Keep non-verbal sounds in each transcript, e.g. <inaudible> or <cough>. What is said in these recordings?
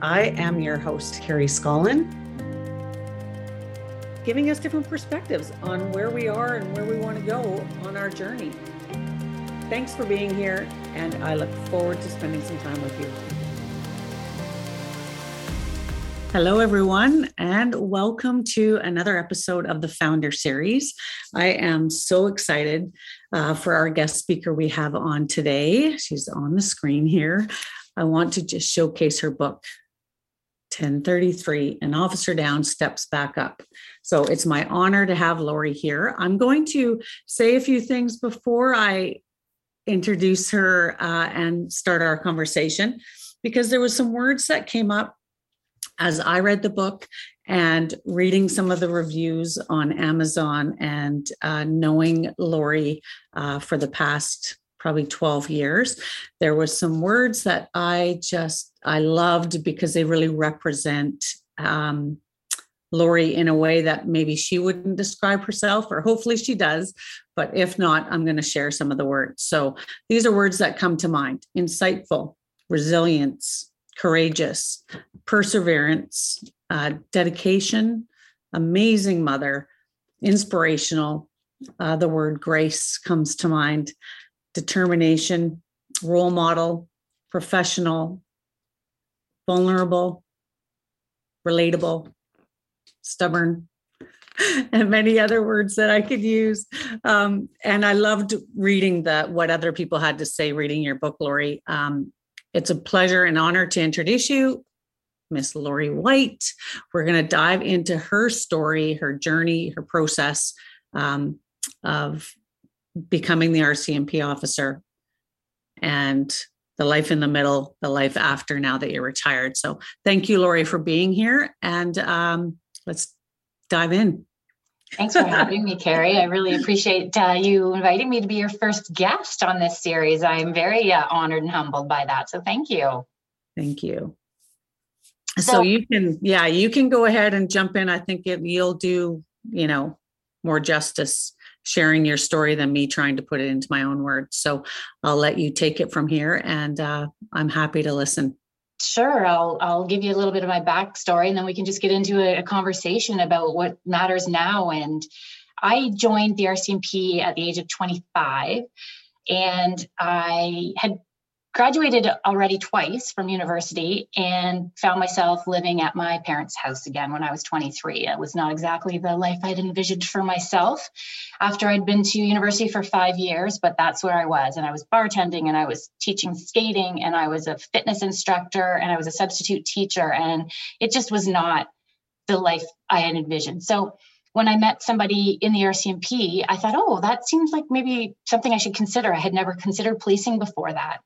I am your host, Carrie Scollon, giving us different perspectives on where we are and where we want to go on our journey. Thanks for being here, and I look forward to spending some time with you. Hello, everyone, and welcome to another episode of the FoundHer Series. I am so excited uh, for our guest speaker we have on today. She's on the screen here. I want to just showcase her book, 1033 An Officer Down Steps Back Up. So it's my honor to have Laurie here. I'm going to say a few things before I introduce her uh, and start our conversation because there was some words that came up as I read the book and reading some of the reviews on Amazon and uh, knowing Laurie uh, for the past probably 12 years there was some words that i just i loved because they really represent um, Laurie in a way that maybe she wouldn't describe herself, or hopefully she does. But if not, I'm going to share some of the words. So these are words that come to mind insightful, resilience, courageous, perseverance, uh, dedication, amazing mother, inspirational. Uh, the word grace comes to mind, determination, role model, professional, vulnerable, relatable, stubborn, <laughs> and many other words that I could use. Um, and I loved reading the what other people had to say, reading your book, Laurie. Um, it's a pleasure and honor to introduce you, Miss Laurie White. We're going to dive into her story, her journey, her process um, of becoming the RCMP officer and the life in the middle, the life after now that you're retired. So thank you, Laurie, for being here. And um, let's dive in. Thanks for having me, Carrie. I really appreciate uh, you inviting me to be your first guest on this series. I'm very uh, honored and humbled by that. So thank you. Thank you. So, so, you can, yeah, you can go ahead and jump in. I think it, you'll do, you know, more justice sharing your story than me trying to put it into my own words. So I'll let you take it from here, and uh, I'm happy to listen. Sure, I'll I'll give you a little bit of my backstory, and then we can just get into a, a conversation about what matters now. And I joined the RCMP at the age of 25, and I had graduated already twice from university and found myself living at my parents' house again when I was 23. It was not exactly the life I'd envisioned for myself after I'd been to university for five years, but that's where I was. And I was bartending and I was teaching skating and I was a fitness instructor and I was a substitute teacher. And it just was not the life I had envisioned. So when I met somebody in the RCMP, I thought, oh, that seems like maybe something I should consider. I had never considered policing before that.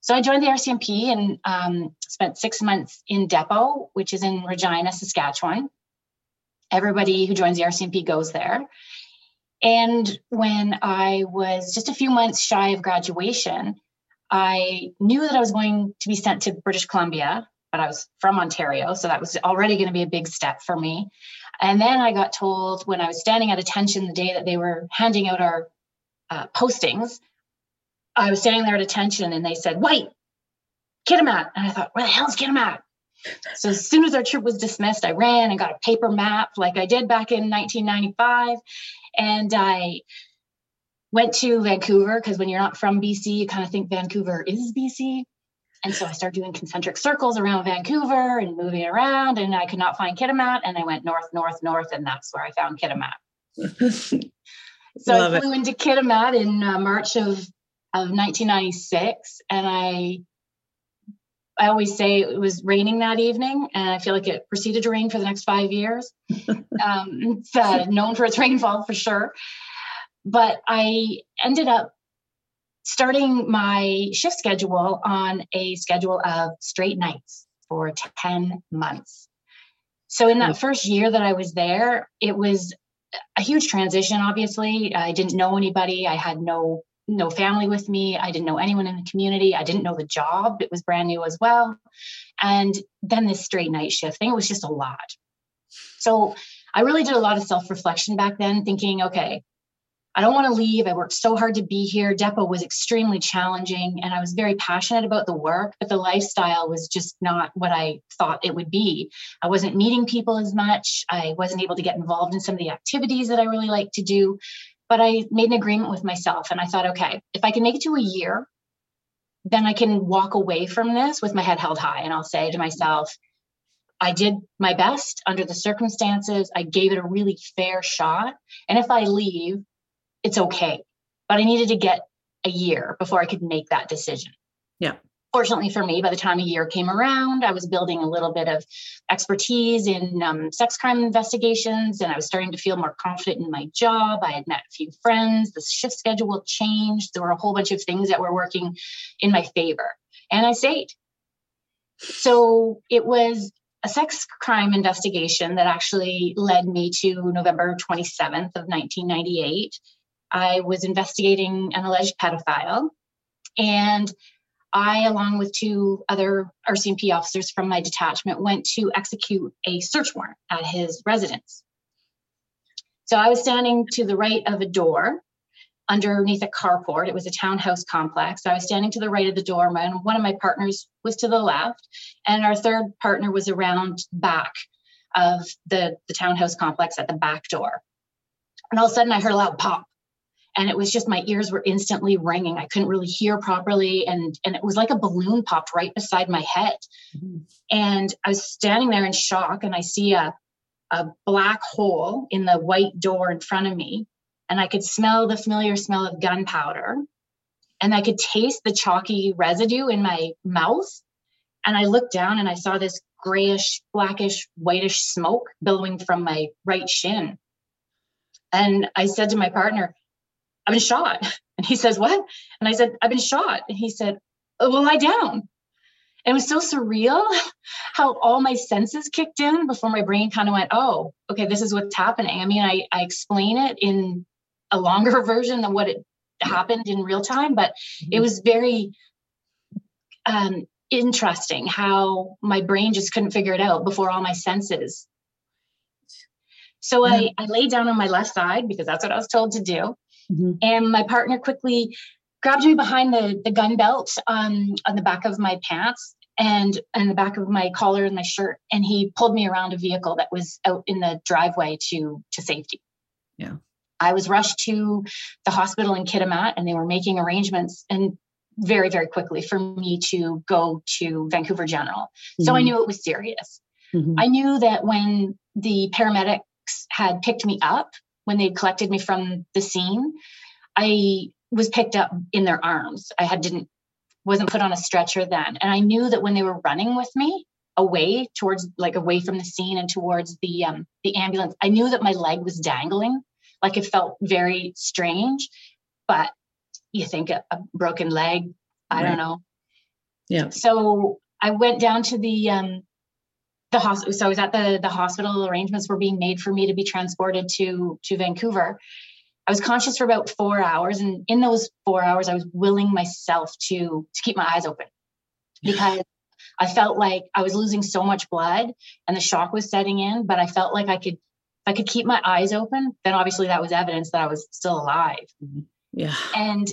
So I joined the RCMP and um, spent six months in Depot, which is in Regina, Saskatchewan. Everybody who joins the RCMP goes there. And when I was just a few months shy of graduation, I knew that I was going to be sent to British Columbia, but I was from Ontario, so that was already going to be a big step for me. And then I got told when I was standing at attention the day that they were handing out our uh, postings I was standing there at attention and they said, wait, Kitimat. And I thought, where the hell is Kitimat? So as soon as our trip was dismissed, I ran and got a paper map like I did back in 1995. And I went to Vancouver because when you're not from BC, you kind of think Vancouver is BC. And so I started doing concentric circles around Vancouver and moving around, and I could not find Kitimat. And I went north, north, north, and that's where I found Kitimat. <laughs> so Love I flew it. into Kitimat in uh, March of of 1996 and i i always say it was raining that evening and i feel like it proceeded to rain for the next five years. <laughs> Um, it's uh, known for its rainfall for sure. But i ended up starting my shift schedule on a schedule of straight nights for 10 months. So in that first year that i was there it was a huge transition obviously. I didn't know anybody. I had no no family with me. I didn't know anyone in the community. I didn't know the job. It was brand new as well. And then this straight night shift thing, it was just a lot. So I really did a lot of self reflection back then, thinking, okay, I don't want to leave. I worked so hard to be here. Depot was extremely challenging and I was very passionate about the work, but the lifestyle was just not what I thought it would be. I wasn't meeting people as much. I wasn't able to get involved in some of the activities that I really like to do. But I made an agreement with myself and I thought, okay, if I can make it to a year, then I can walk away from this with my head held high. And I'll say to myself, I did my best under the circumstances. I gave it a really fair shot. And if I leave, it's okay. But I needed to get a year before I could make that decision. Yeah. Fortunately for me, by the time a year came around, I was building a little bit of expertise in um, sex crime investigations, and I was starting to feel more confident in my job. I had met a few friends. The shift schedule changed. There were a whole bunch of things that were working in my favor, and I stayed. So it was a sex crime investigation that actually led me to November 27th of 1998 I was investigating an alleged pedophile. And I, along with two other RCMP officers from my detachment, went to execute a search warrant at his residence. So I was standing to the right of a door underneath a carport. It was a townhouse complex. So I was standing to the right of the door. and one of my partners was to the left, and our third partner was around back of the, the townhouse complex at the back door. And all of a sudden, I heard a loud pop and it was just my ears were instantly ringing. I couldn't really hear properly and and it was like a balloon popped right beside my head. Mm-hmm. and i was standing there in shock and i see a a black hole in the white door in front of me and i could smell the familiar smell of gunpowder and i could taste the chalky residue in my mouth. And i looked down and i saw this grayish blackish whitish smoke billowing from my right shin. And i said to my partner I've been shot. And he says, What? And I said, I've been shot. And he said, oh, Well, lie down. And it was so surreal <laughs> how all my senses kicked in before my brain kind of went, Oh, okay, this is what's happening. I mean, I, I explain it in a longer <laughs> version than what it happened in real time, but it mm-hmm. was very um, interesting how my brain just couldn't figure it out before all my senses. So yeah. I, I lay down on my left side because that's what I was told to do. Mm-hmm. And my partner quickly grabbed me behind the, the gun belt um, on the back of my pants and and the back of my collar and my shirt and he pulled me around a vehicle that was out in the driveway to to safety yeah i was rushed to the hospital in kitimat and they were making arrangements and very very quickly for me to go to vancouver general mm-hmm. so i mm-hmm. knew it was serious mm-hmm. i knew that when the paramedics had picked me up when they collected me from the scene, I was picked up in their arms. I had didn't wasn't put on a stretcher then, and I knew that when they were running with me away towards like away from the scene and towards the um, the ambulance, I knew that my leg was dangling. Like it felt very strange, but you think a, a broken leg, I right. don't know. Yeah. So I went down to the um, the hospital so i was at the the hospital arrangements were being made for me to be transported to to vancouver. I was conscious for about four hours and in those four hours i was willing myself to to keep my eyes open. Because i felt like i was losing so much blood and the shock was setting in but i felt like i could if i could keep my eyes open then obviously that was evidence that i was still alive. Mm-hmm. yeah. And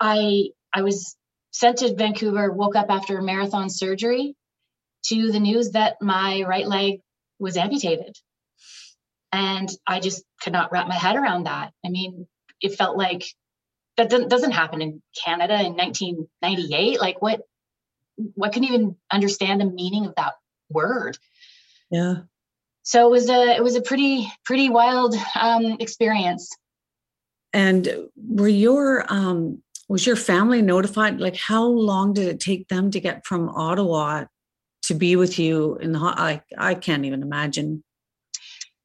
i i was sent to vancouver woke up after a marathon surgery to the news that my right leg was amputated. And I just could not wrap my head around that. I mean, it felt like that doesn't happen in Canada in 1998. Like what, what can even understand the meaning of that word? Yeah. So it was a, it was a pretty, pretty wild um, experience. And were your, um, was your family notified? Like how long did it take them to get from Ottawa to be with you in the I I can't even imagine.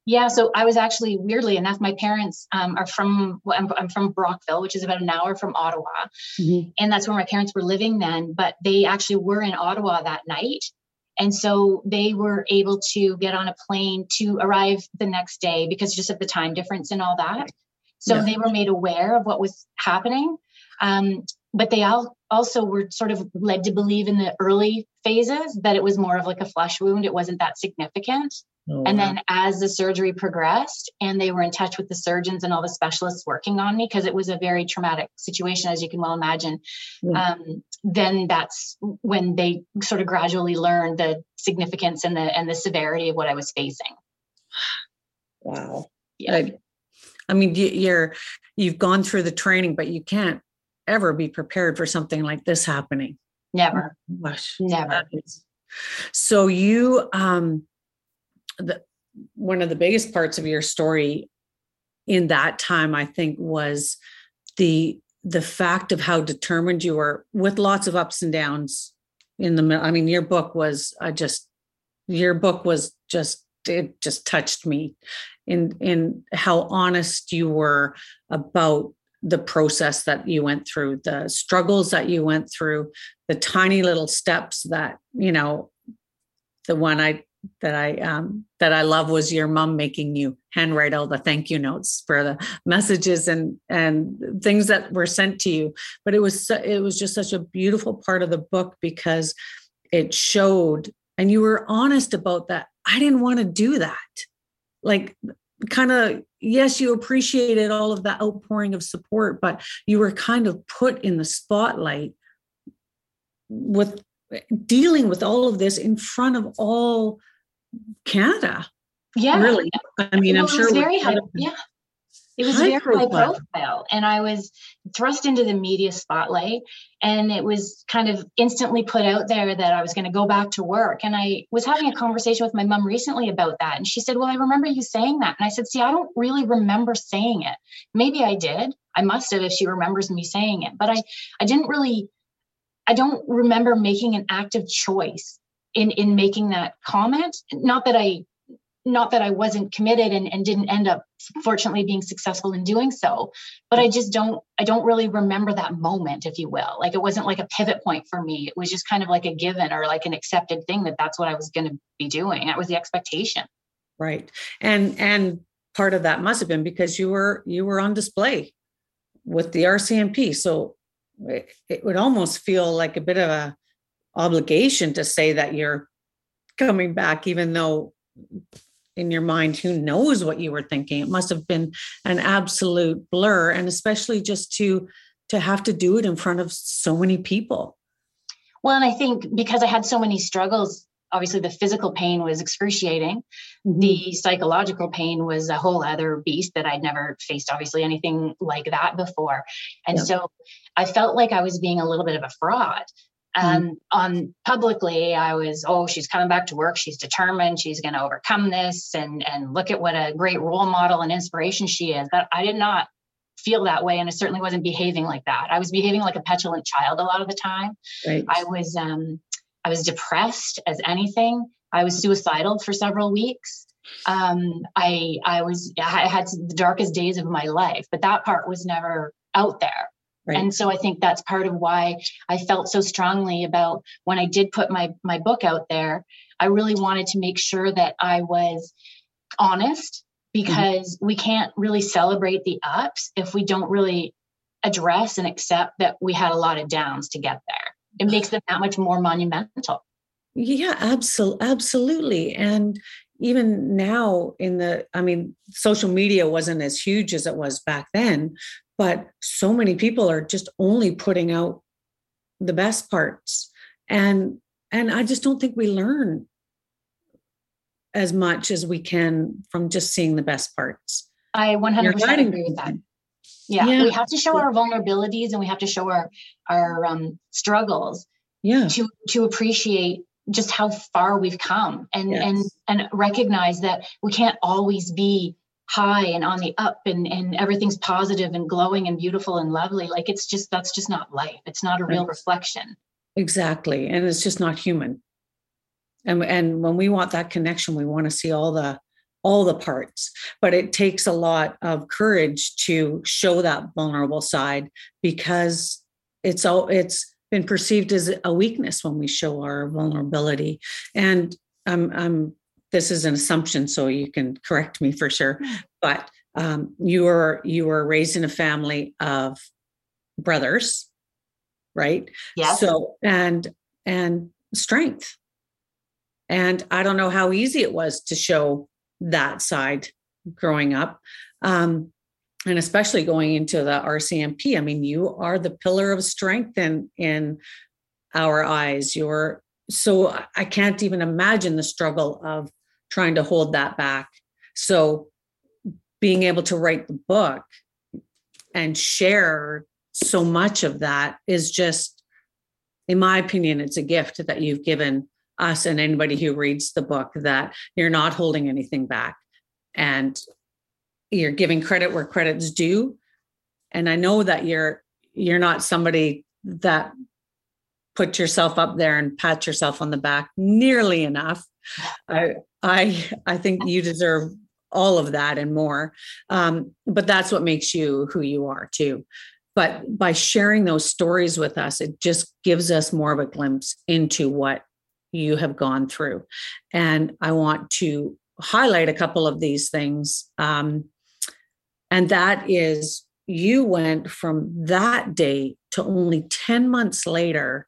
Yeah, so I was actually weirdly enough, my parents um, are from I'm, I'm, from Brockville, which is about an hour from Ottawa, mm-hmm. and that's where my parents were living then. But they actually were in Ottawa that night, and so they were able to get on a plane to arrive the next day because just of the time difference and all that. So yeah. they were made aware of what was happening. Um, but they all also we were sort of led to believe in the early phases that it was more of like a flesh wound. It wasn't that significant. Oh, and wow. then as the surgery progressed and they were in touch with the surgeons and all the specialists working on me, because it was a very traumatic situation, as you can well imagine, yeah. um, then that's when they sort of gradually learned the significance and the and the severity of what I was facing. Wow. Yeah. I, I mean, you're you've gone through the training, but you can't ever be prepared for something like this happening. Never. Oh, gosh. Never. So you um the one of the biggest parts of your story in that time I think was the the fact of how determined you were with lots of ups and downs in the middle. I mean your book was I just your book was just it just touched me in in how honest you were about the process that you went through the struggles that you went through the tiny little steps that you know the one i that i um that i love was your mom making you handwrite all the thank you notes for the messages and and things that were sent to you. But it was it was just such a beautiful part of the book because it showed and you were honest about that i didn't want to do that. Like kind of yes you appreciated all of that outpouring of support but you were kind of put in the spotlight with dealing with all of this in front of all canada yeah. really. I mean well, i'm sure very yeah it was high very profile. high profile. And I was thrust into the media spotlight. And it was kind of instantly put out there that I was going to go back to work. And I was having a conversation with my mom recently about that. And she said, Well, I remember you saying that. And I said, See, I don't really remember saying it. Maybe I did. I must have if she remembers me saying it. But I, I didn't really, I don't remember making an active choice in in making that comment. Not that I not that I wasn't committed and, and didn't end up fortunately being successful in doing so, but I just don't I don't really remember that moment, if you will. Like it wasn't like a pivot point for me. It was just kind of like a given or like an accepted thing that that's what I was going to be doing. That was the expectation. Right. And and part of that must have been because you were you were on display with the RCMP. So it, it would almost feel like a bit of a obligation to say that you're coming back even though in your mind who knows what you were thinking? It must have been an absolute blur and especially just to to have to do it in front of so many people. Well and i think because i had so many struggles obviously the physical pain was excruciating. Mm-hmm. the psychological pain was a whole other beast that i'd never faced obviously anything like that before. And yeah. so i felt like i was being a little bit of a fraud and mm-hmm. on publicly, I was, oh, she's coming back to work. She's determined. She's going to overcome this, and and look at what a great role model and inspiration she is. But I did not feel that way, and I certainly wasn't behaving like that. I was behaving like a petulant child a lot of the time. Right. I was um, I was depressed as anything. I was suicidal for several weeks. Um, I I was I had the darkest days of my life, but that part was never out there. Right. And so I think that's part of why I felt so strongly about when I did put my my book out there. I really wanted to make sure that I was honest mm-hmm. because mm-hmm. we can't really celebrate the ups if we don't really address and accept that we had a lot of downs to get there. It makes them that much more monumental. Yeah, absolutely, absolutely. And even now in the i mean social media wasn't as huge as it was back then but so many people are just only putting out the best parts. And and i just don't think we learn as much as we can from just seeing the best parts. I 100% agree with that. Yeah, yeah, we have to show our vulnerabilities and we have to show our our um, struggles yeah. to to appreciate just how far we've come and yes. and and recognize that we can't always be high and on the up and and everything's positive and glowing and beautiful and lovely. Like it's just that's just not life. It's not a real reflection. Exactly and it's just not human. And and when we want that connection we want to see all the all the parts. But it takes a lot of courage to show that vulnerable side because it's all it's been perceived as a weakness when we show our vulnerability. And i'm i'm this is an assumption, so you can correct me for sure. Hmm. But um, you were you were raised in a family of brothers, right? Yeah. So and and strength. And I don't know how easy it was to show that side growing up. Um, and especially going into the RCMP. I mean, you are the pillar of strength in in our eyes. You're so I can't even imagine the struggle of trying to hold that back. So being able to write the book and share so much of that is just in my opinion it's a gift that you've given us and anybody who reads the book that you're not holding anything back. And you're giving credit where credit's due. And i know that you're you're not somebody that put yourself up there and pat yourself on the back nearly enough i i i think you deserve all of that and more. Um, but that's what makes you who you are too. But by sharing those stories with us it just gives us more of a glimpse into what you have gone through. And i want to highlight a couple of these things um, and that is you went from that day to only 10 months later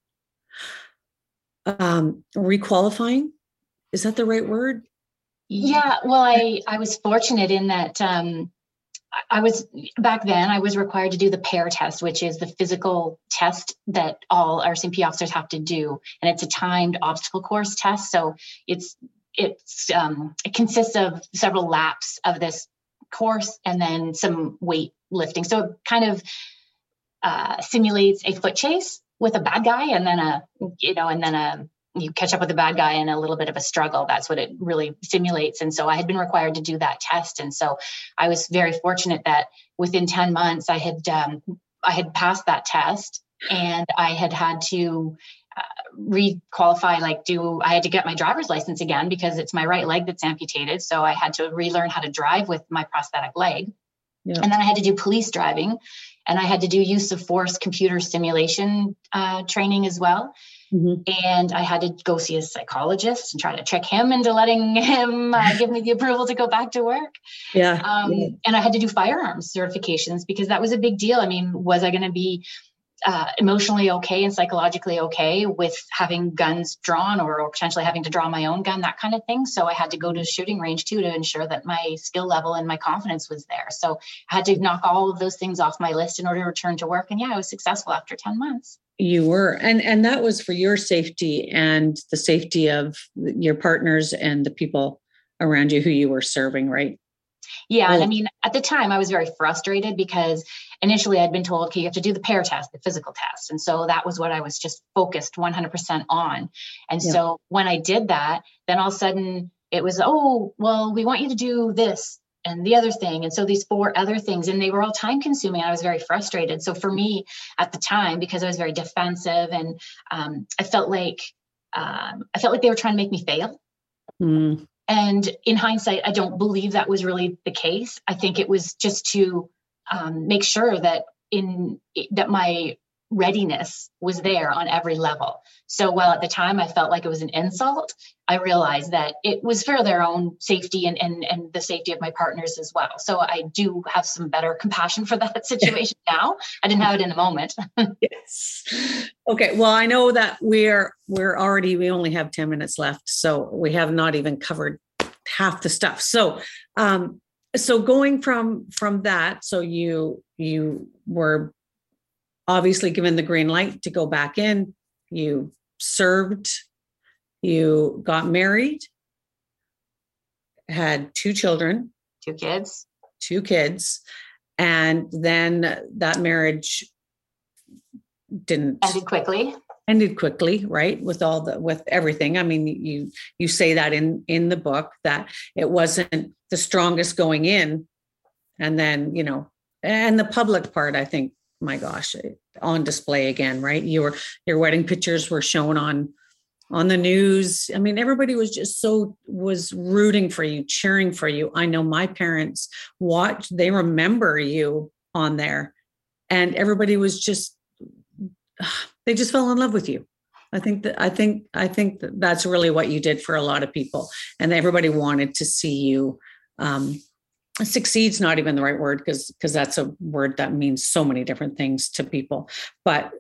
um, requalifying is that the right word yeah, well, I I was fortunate in that um, I was back then I was required to do the PARE test, which is the physical test that all RCMP officers have to do, and it's a timed obstacle course test. So it's it's um, it consists of several laps of this course and then some weight lifting. So it kind of uh, simulates a foot chase with a bad guy, and then a you know, and then a you catch up with the bad guy in a little bit of a struggle. That's what it really simulates. And so I had been required to do that test. And so I was very fortunate that within 10 months I had um, I had passed that test and I had had to uh, re-qualify like do i had to get my driver's license again because it's my right leg that's amputated so i had to relearn how to drive with my prosthetic leg yeah. and then i had to do police driving and i had to do use of force computer simulation uh, training as well Mm-hmm. And I had to go see a psychologist and try to trick him into letting him uh, <laughs> give me the approval to go back to work. Yeah. Um, yeah. And I had to do firearms certifications because that was a big deal. I mean, was I going to be uh, emotionally okay and psychologically okay with having guns drawn or, or, potentially having to draw my own gun, that kind of thing. So I had to go to a shooting range too to ensure that my skill level and my confidence was there. So I had to knock all of those things off my list in order to return to work. And yeah, I was successful after 10 months you were. And and that was for your safety and the safety of your partners and the people around you who you were serving right? Yeah and i mean at the time i was very frustrated because initially i'd been told okay you have to do the PARE test the physical test. And so that was what i was just focused 100% on. And yeah. so when i did that then all of a sudden it was oh well we want you to do this and the other thing and so these four other things and they were all time consuming i was very frustrated. So for me at the time because i was very defensive and um, i felt like um, i felt like they were trying to make me fail. Mm. and in hindsight i don't believe that was really the case. I think it was just to um, make sure that in that my readiness was there on every level. So while at the time I felt like it was an insult, I realized that it was for their own safety and, and, and the safety of my partners as well. So I do have some better compassion for that <laughs> situation <laughs> now. I didn't have it in the moment. <laughs> yes. Okay. Well, I know that we're we're already we only have 10 minutes left. So we have not even covered half the stuff. So um so going from from that, so you you were obviously given the green light to go back in. You served, you got married, had two children, two kids, two kids, and then that marriage didn't ended quickly. Ended quickly right with all the with everything. I mean you you say that in in the book that it wasn't the strongest going in. And then you know and the public part i think my gosh, on display again, right? Your your wedding pictures were shown on on the news. I mean, everybody was just so was rooting for you, cheering for you. I know my parents watched, they remember you on there, and everybody was just <sighs> they just fell in love with you. I think that I think I think that that's really what you did for a lot of people, and everybody wanted to see you um, succeeds not even the right word because because that's a word that means so many different things to people but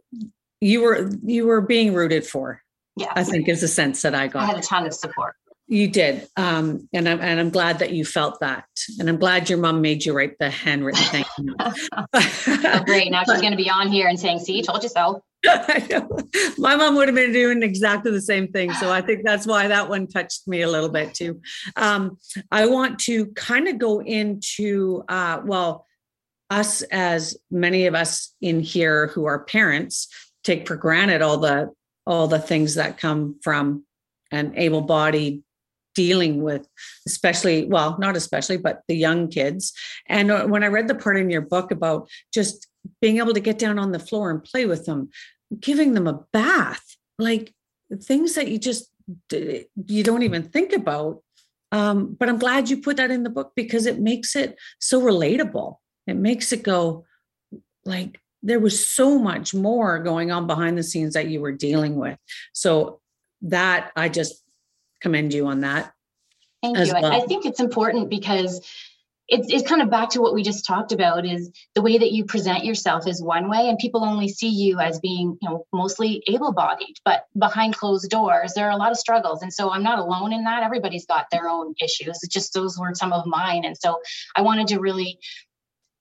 you were you were being rooted for Yeah, I think is the sense that I got. I had a ton of support. You did. Um, and I'm and I'm glad that you felt that. And I'm glad your mom made you write the handwritten thank <laughs> you. oh, great. Now she's <laughs> gonna be on here and saying, see, told you so. <laughs> My mom would have been doing exactly the same thing. So I think that's why that one touched me a little bit too. Um, I want to kind of go into uh, well, us as many of us in here who are parents take for granted all the all the things that come from an able-bodied dealing with especially well not especially but the young kids and uh, when i read the part in your book about just being able to get down on the floor and play with them giving them a bath like things that you just you don't even think about um, but i'm glad you put that in the book because it makes it so relatable it makes it go like there was so much more going on behind the scenes that you were dealing with so that i just commend you on that. Thank you. Well. I think it's important because it's, it's kind of back to what we just talked about is the way that you present yourself is one way and people only see you as being you know mostly able-bodied but behind closed doors there are a lot of struggles. And so i'm not alone in that. Everybody's got their own issues. It's just those were some of mine. And so i wanted to really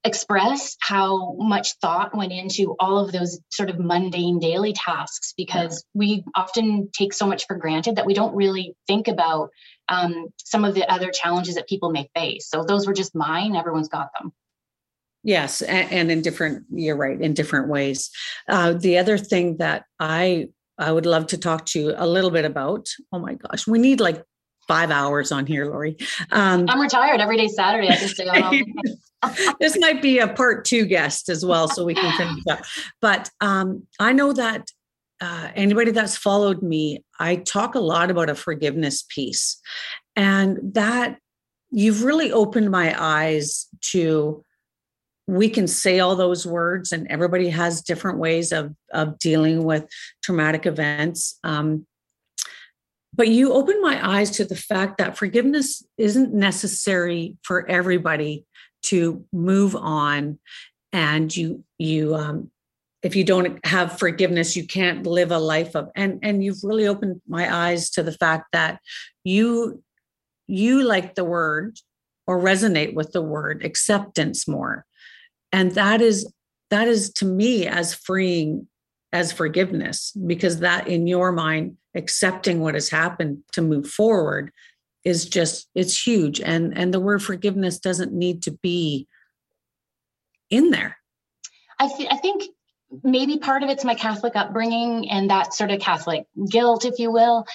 express how much thought went into all of those sort of mundane daily tasks because we often take so much for granted that we don't really think about um, some of the other challenges that people may face. So those were just mine. Everyone's got them. Yes, and, and in different, you're right, in different ways. Uh, the other thing that I I would love to talk to you a little bit about. Oh my gosh, we need like five hours on here, Laurie. Um, I'm retired every day Saturday. I can stay on. <laughs> this might be a part two guest as well, so we can finish up. But um, I know that uh, anybody that's followed me, I talk a lot about a forgiveness piece, and that you've really opened my eyes to. We can say all those words, and everybody has different ways of of dealing with traumatic events. Um, but you opened my eyes to the fact that forgiveness isn't necessary for everybody to move on and you you um if you don't have forgiveness you can't live a life of and and you've really opened my eyes to the fact that you you like the word or resonate with the word acceptance more. And that is that is to me as freeing as forgiveness because that in your mind accepting what has happened to move forward is just it's huge. And and the word forgiveness doesn't need to be in there. I, th- I think maybe part of it's my catholic upbringing and that sort of catholic guilt if you will.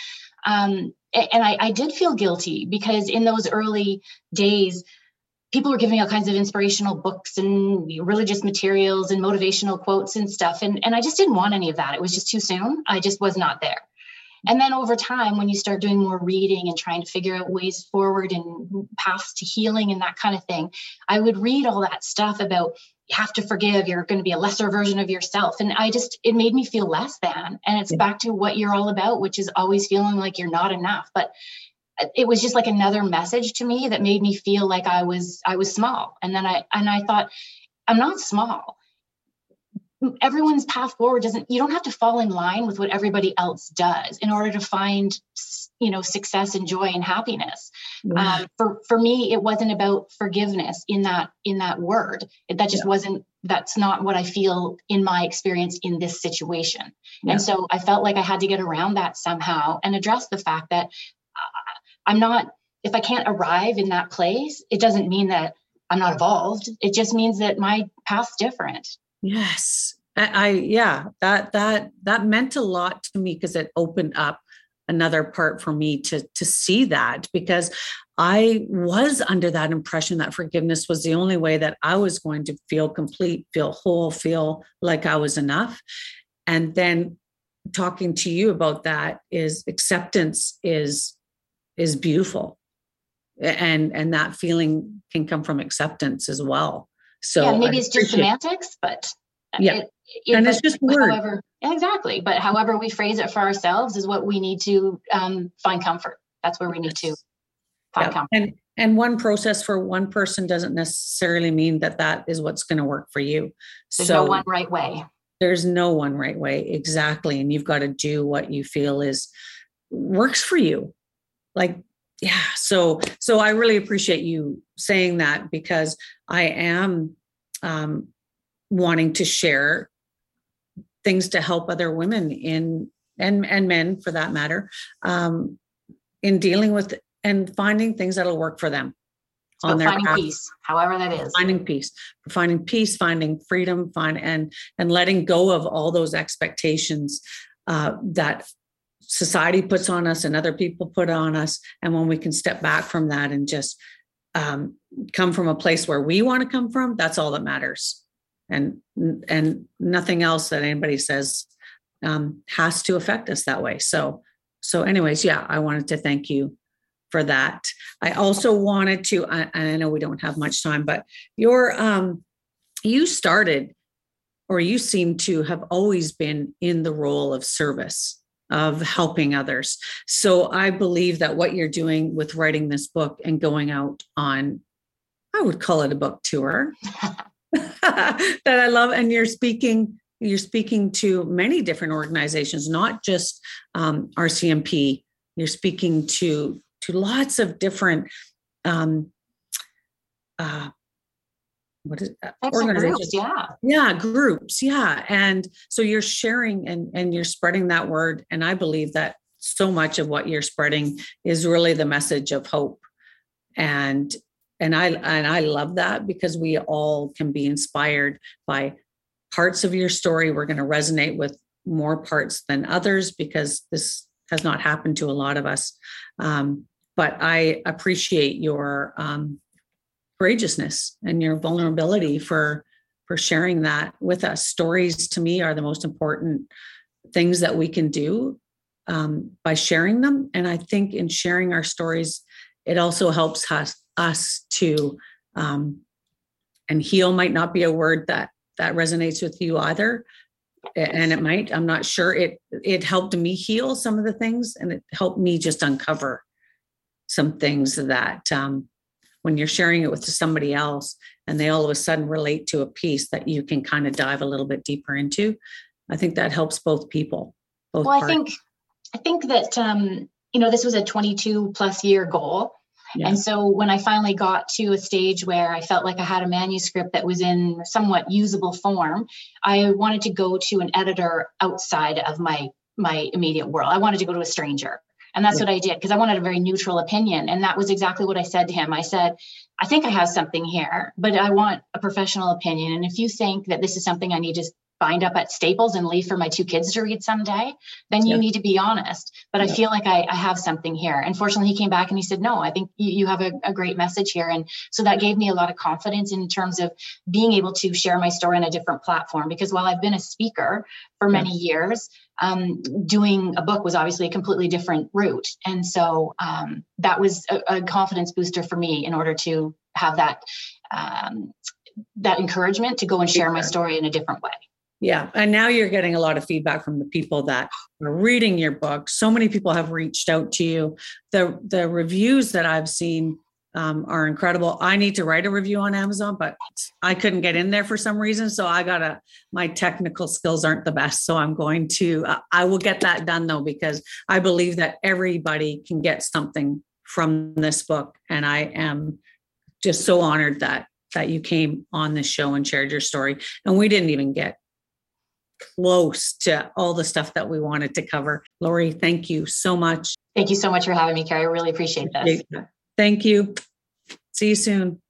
Um, and I, I did feel guilty because in those early days people were giving me all kinds of inspirational books and religious materials and motivational quotes and stuff and, and i just didn't want any of that. It was just too soon. I just was not there. And then over time, when you start doing more reading and trying to figure out ways forward and paths to healing and that kind of thing, I would read all that stuff about have to forgive, you're going to be a lesser version of yourself. And I just, it made me feel less than. And it's yeah. back to what you're all about, which is always feeling like you're not enough. But uh, it was just like another message to me that made me feel like I was I was small. And then I and I thought, I'm not small everyone's path forward doesn't you don't have to fall in line with what everybody else does in order to find you know success and joy and happiness yeah. um, for for me it wasn't about forgiveness in that in that word that just yeah. wasn't that's not what i feel in my experience in this situation yeah. and so i felt like i had to get around that somehow and address the fact that uh, i'm not if i can't arrive in that place it doesn't mean that i'm not evolved it just means that my path's different Yes. I, I yeah, that that that meant a lot to me because it opened up another part for me to to see that because I was under that impression that forgiveness was the only way that I was going to feel complete, feel whole, feel like I was enough. And then talking to you about that is acceptance is is beautiful. And and that feeling can come from acceptance as well. So yeah, maybe I it's just semantics, but yeah, it, it, and it's just word. However, exactly, but however we phrase it for ourselves is what we need to um, find comfort. That's where we need to find yeah. comfort. And and one process for one person doesn't necessarily mean that that is what's going to work for you. There's so, no one right way. there's no one right way exactly and you've got to do what you feel is works for you like yeah so so i really appreciate you saying that because i am um wanting to share things to help other women in and and men for that matter um in dealing with and finding things that'll work for them on their finding path. peace, however that is. Finding peace, finding peace, finding freedom, find and and letting go of all those expectations uh, that society puts on us and other people put on us. And when we can step back from that and just um, come from a place where we want to come from, that's all that matters. And and nothing else that anybody says um, has to affect us that way. So so, anyways, yeah, I wanted to thank you for that. I also wanted to, I, I know we don't have much time, but your, um, you started or you seem to have always been in the role of service of helping others. So I believe that what you're doing with writing this book and going out on, I would call it a book tour, <laughs> that I love, and you're speaking. You're speaking to many different organizations, not just um, RCMP. You're speaking to to lots of different um, uh, what is that? organizations groups, yeah. Yeah groups yeah and so you're sharing and and you're spreading that word and i believe that so much of what you're spreading is really the message of hope. And and i and i love that because we all can be inspired by parts of your story. We're going to resonate with more parts than others because this has not happened to a lot of us. Um, but I appreciate your um, courageousness and your vulnerability for for sharing that with us. Stories to me are the most important things that we can do um, by sharing them, and I think in sharing our stories, it also helps us us to um, and heal might not be a word that that resonates with you either. And it might i'm not sure. It it helped me heal some of the things and it helped me just uncover some things that um, when you're sharing it with somebody else and they all of a sudden relate to a piece that you can kind of dive a little bit deeper into i think that helps both people both well i think i think that um, you know this was a 22 plus year goal yeah. And so when I finally got to a stage where I felt like I had a manuscript that was in somewhat usable form, I wanted to go to an editor outside of my my immediate world. I wanted to go to a stranger. And that's yeah. what I did because I wanted a very neutral opinion. And that was exactly what I said to him. I said, I think I have something here, but I want a professional opinion. And if you think that this is something I need to bind up at Staples and leave for my two kids to read someday, then you need to be honest. But. I feel like I, I, have something here. Unfortunately, he came back and he said, No, I think you, you have a, a, great message here. And so that gave me a lot of confidence in terms of being able to share my story on a different platform. Because while I've been a speaker for many years, um, doing a book was obviously a completely different route. And so um, that was a, a, confidence booster for me in order to have that. Um, that encouragement to go and share my story in a different way. Yeah. And now you're getting a lot of feedback from the people that are reading your book. So many people have reached out to you. The the reviews that I've seen um, are incredible. I need to write a review on Amazon, but I couldn't get in there for some reason. So I gotta, my technical skills aren't the best. So I'm going to, uh, I will get that done though, because I believe that everybody can get something from this book. And I am just so honored that that you came on this show and shared your story. And we didn't even get close to all the stuff that we wanted to cover. Laurie, thank you so much. Thank you so much for having me, Carrie. I really appreciate this. Thank you. See you soon.